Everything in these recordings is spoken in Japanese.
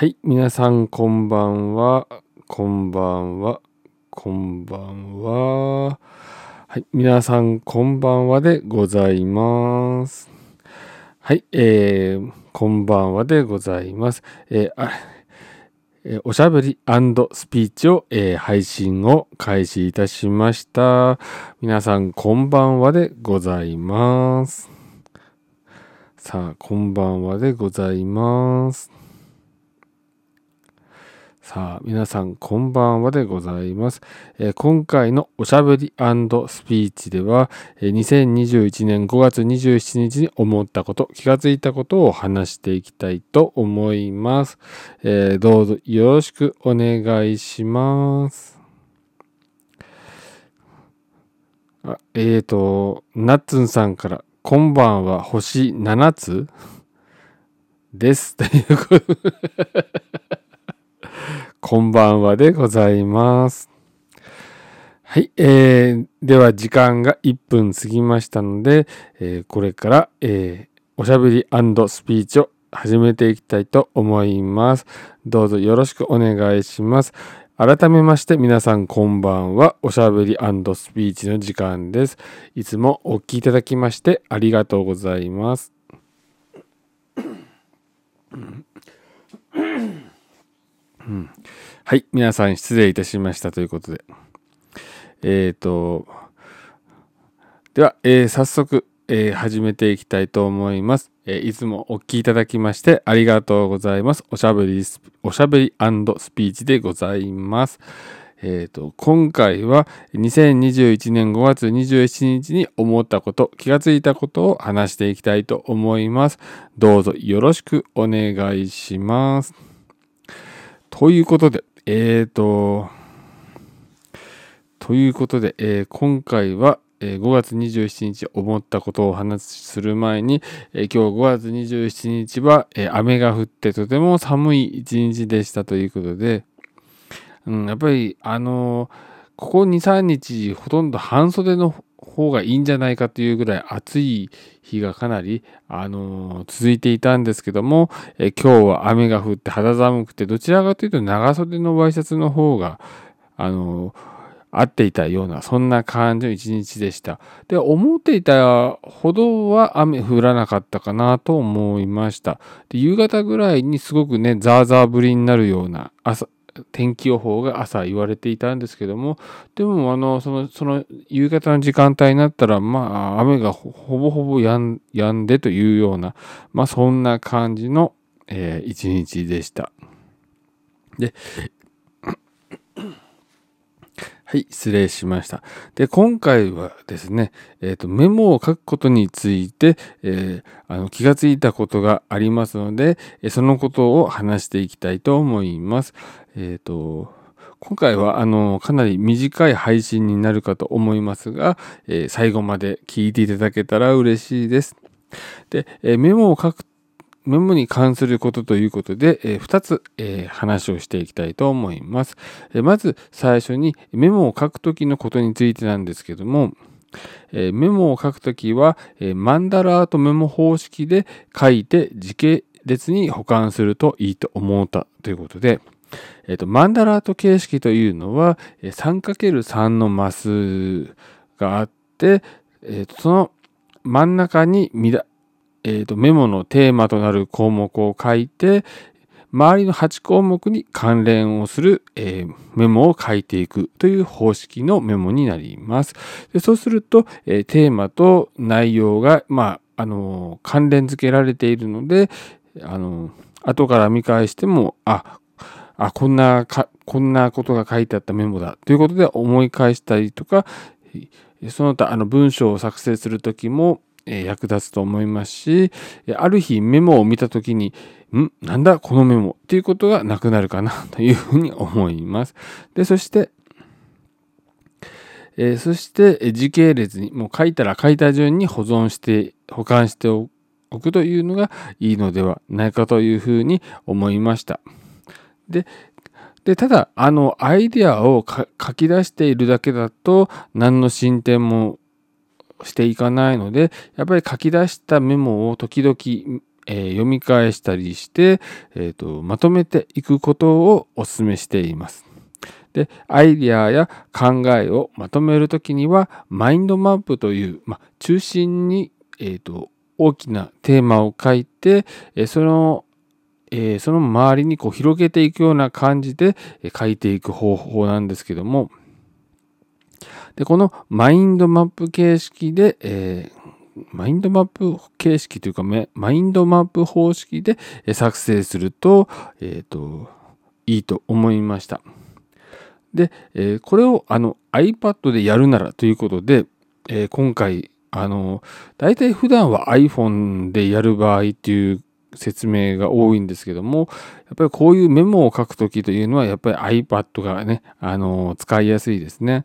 はい、皆さんこんばんは、こんばんは、こんばんは。はい、皆さんこんばんはでございます。はい、えー、こんばんはでございます。えーえーおしゃべりスピーチを、えー配信を開始いたしました。皆さんこんばんはでございます。さあ、こんばんはでございます。さあ、皆さん、こんばんはでございます。えー今回のおしゃべりスピーチでは、えー2021年5月27日に思ったこと、気がついたことを話していきたいと思います。えーどうぞよろしくお願いします。あえーと、ナッツンさんから、こんばんは星7つ？です。ということこんばんはでございます。はい、えー、では時間が1分過ぎましたので、えーこれから、えーおしゃべりスピーチを始めていきたいと思います。どうぞよろしくお願いします。改めまして皆さんこんばんは。おしゃべりスピーチの時間です。いつもお聞きいただきましてありがとうございます。はい、皆さん失礼いたしましたということで。えっ、と、では、えー早速、えー始めていきたいと思います、えいつもお聞きいただきましてありがとうございます。おしゃべりス、おしゃべりスピーチでございます。えっ、と、今回は2021年5月27日に思ったこと、気がついたことを話していきたいと思います。どうぞよろしくお願いします。ということで、えっ、と、ということで、えー今回は、えー5月27日思ったことをお話しする前に、えー今日5月27日は、えー雨が降ってとても寒い一日でしたということで、うん、やっぱりあのここ2、3日ほとんど半袖の方がいいんじゃないかというぐらい暑い日がかなり、あのー続いていたんですけども、え今日は雨が降って肌寒くてどちらかというと長袖のワイシャツの方があのー合っていたようなそんな感じの一日でした。で思っていたほどは雨降らなかったかなと思いました。で夕方ぐらいにすごくねザーザー降りになるような朝天気予報が朝言われていたんですけどもでもあのそのその夕方の時間帯になったらまあ雨がほぼほぼやん止んでというようなまあそんな感じの、えー一日でした。ではい、失礼しました。で、今回はですね、えっ、と、メモを書くことについて、えーあの気がついたことがありますので、そのことを話していきたいと思います。えっ、と、今回はあのかなり短い配信になるかと思いますが、えー最後まで聞いていただけたら嬉しいです。で、えメモを書くメモに関することということで、え2つ、え話をしていきたいと思います。えまず最初にメモを書くときのことについてなんですけども、えメモを書くときは、えマンダラートメモ方式で書いて時系列に保管するといいと思ったということで、えーとマンダラート形式というのは 3×3 のマスがあって、えーその真ん中にえーとメモのテーマとなる項目を書いて周りの8項目に関連をする、えーメモを書いていくという方式のメモになります。でそうすると、えーテーマと内容が、まああのー関連付けられているので、あの後から見返してもああこんなこんなことが書いてあったメモだということで思い返したりとかその他あの文章を作成する時も役立つと思いますしある日メモを見た時にん？なんだ？このメモっていうことがなくなるかなというふうに思います。でそしてえーそして時系列にもう書いたら書いた順に保存して保管しておくというのがいいのではないかというふうに思いました。ででただあのアイデアを書き出しているだけだと何の進展もしていかないのでやっぱり書き出したメモを時々えー、読み返したりして、えーと、まとめていくことをお勧めしています。で、アイディアや考えをまとめるときには、マインドマップという、ま、中心に、えーと、大きなテーマを書いて、えー、そのえー、その周りにこう広げていくような感じで書いていく方法なんですけども、でこのマインドマップ形式で、えー、マインドマップ形式というか、マインドマップ方式で作成すると、えっ、ー、と、いいと思いました。で、えー、これをあの iPad でやるならということで、えー、今回、あの、大体普段は iPhone でやる場合っていう説明が多いんですけども、やっぱりこういうメモを書くときというのは、やっぱり iPad がね、あの、使いやすいですね。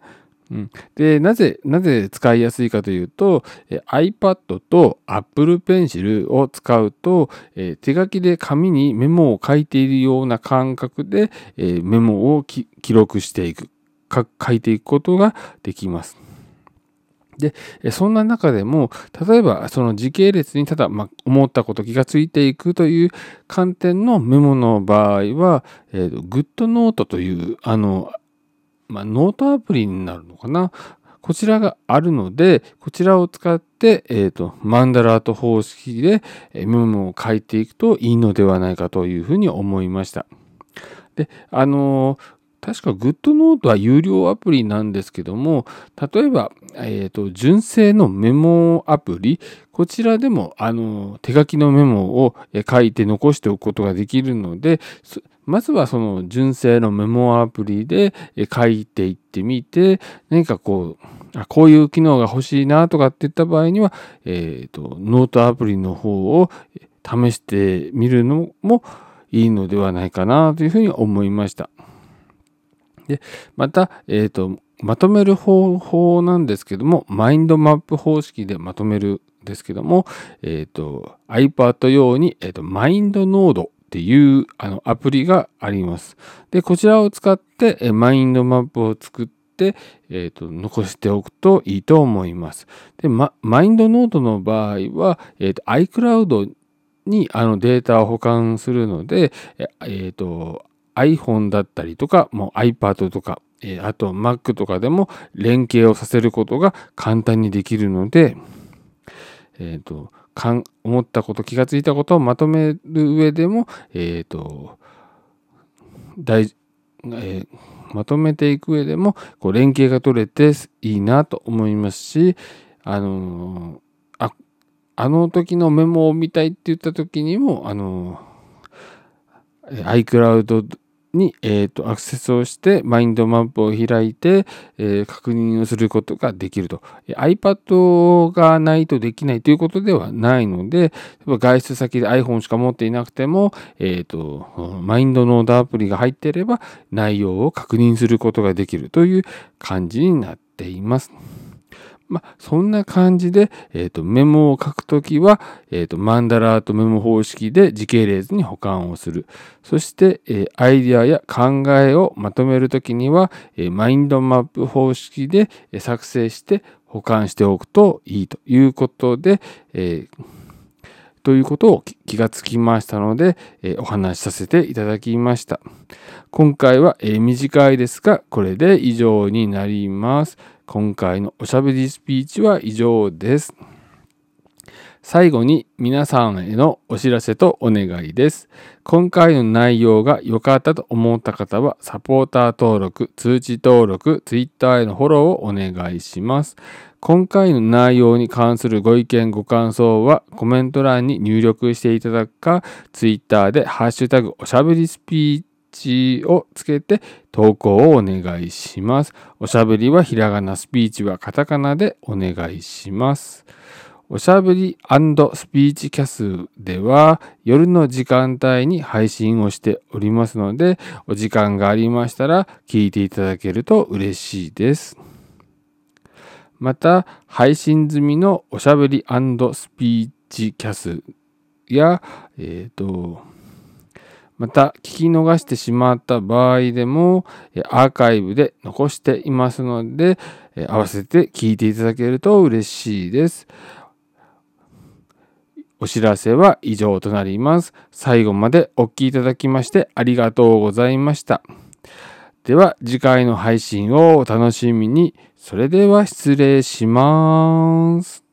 で、なぜ、なぜ使いやすいかというと、iPad と Apple Pencil を使うと、手書きで紙にメモを書いているような感覚で、メモを記録していく、書いていくことができます。で、そんな中でも、例えばその時系列にただ、思ったこと気がついていくという観点のメモの場合は、えー、 GoodNotes という、あの、まあ、ノートアプリになるのかな？こちらがあるので、こちらを使って、えっ、ー、と、マンダラート方式でメモを書いていくといいのではないかというふうに思いました。で、あの確か GoodNote は有料アプリなんですけども、例えば、えっ、ー、と、純正のメモアプリ、こちらでも、あの、手書きのメモを書いて残しておくことができるので、まずはその純正のメモアプリで書いていってみて、何かこう、あこういう機能が欲しいなとかって言った場合には、えっ、ー、と、ノートアプリの方を試してみるのもいいのではないかなというふうに思いました。で、また、えっ、ー、と、まとめる方法なんですけども、マインドマップ方式でまとめるんですけども、えっ、ー、と、iPad 用に、えっ、と、マインドノードっていうあのアプリがあります。で、こちらを使って、マインドマップを作って、えーと、残しておくといいと思います。で、ま、マインドノートの場合は、えーと、iCloud にあのデータを保管するので、え、ー、と、iPhone だったりとか、もう iPad とか、あと Mac とかでも連携をさせることが簡単にできるので、えっ、ー、と、思ったこと、気がついたことをまとめる上でも、え、ー、と、大、えー、まとめていく上でも、こう連携が取れていいなと思いますし、あのあ、あの時のメモを見たいって言った時にも、あの iCloud に、えーと、アクセスをしてマインドマップを開いて、えー、確認をすることができると。iPad がないとできないということではないので、外出先で iPhone しか持っていなくても、えーと、マインドノードアプリが入っていれば内容を確認することができるという感じになっています。まあ、そんな感じで、え、ー、と、メモを書くときは、え、ー、と、マンダラートメモ方式で時系列に保管をする。そして、えー、アイディアや考えをまとめるときには、えマインドマップ方式で作成して保管しておくといいということで、えということを気がつきましたので、えお話しさせていただきました。今回は、え短いですが、これで以上になります。今回のおしゃべりスピーチは以上です。最後に皆さんへのお知らせとお願いです。今回の内容が良かったと思った方は、サポーター登録、通知登録、Twitter へのフォローをお願いします。今回の内容に関するご意見、ご感想はコメント欄に入力していただくか、Twitter でハッシュタグおしゃべりスピーチチをつけて投稿をお願いします。おしゃべりはひらがな、スピーチはカタカナでお願いします。おしゃべりスピーチキャスでは夜の時間帯に配信をしておりますので、お時間がありましたら聞いていただけると嬉しいです。また、配信済みのおしゃべりスピーチキャスや、えっ、ー、と、また聞き逃してしまった場合でもアーカイブで残していますので合わせて聞いていただけると嬉しいです。お知らせは以上となります。最後までお聴きいただきましてありがとうございました。では次回の配信をお楽しみに。それでは失礼します。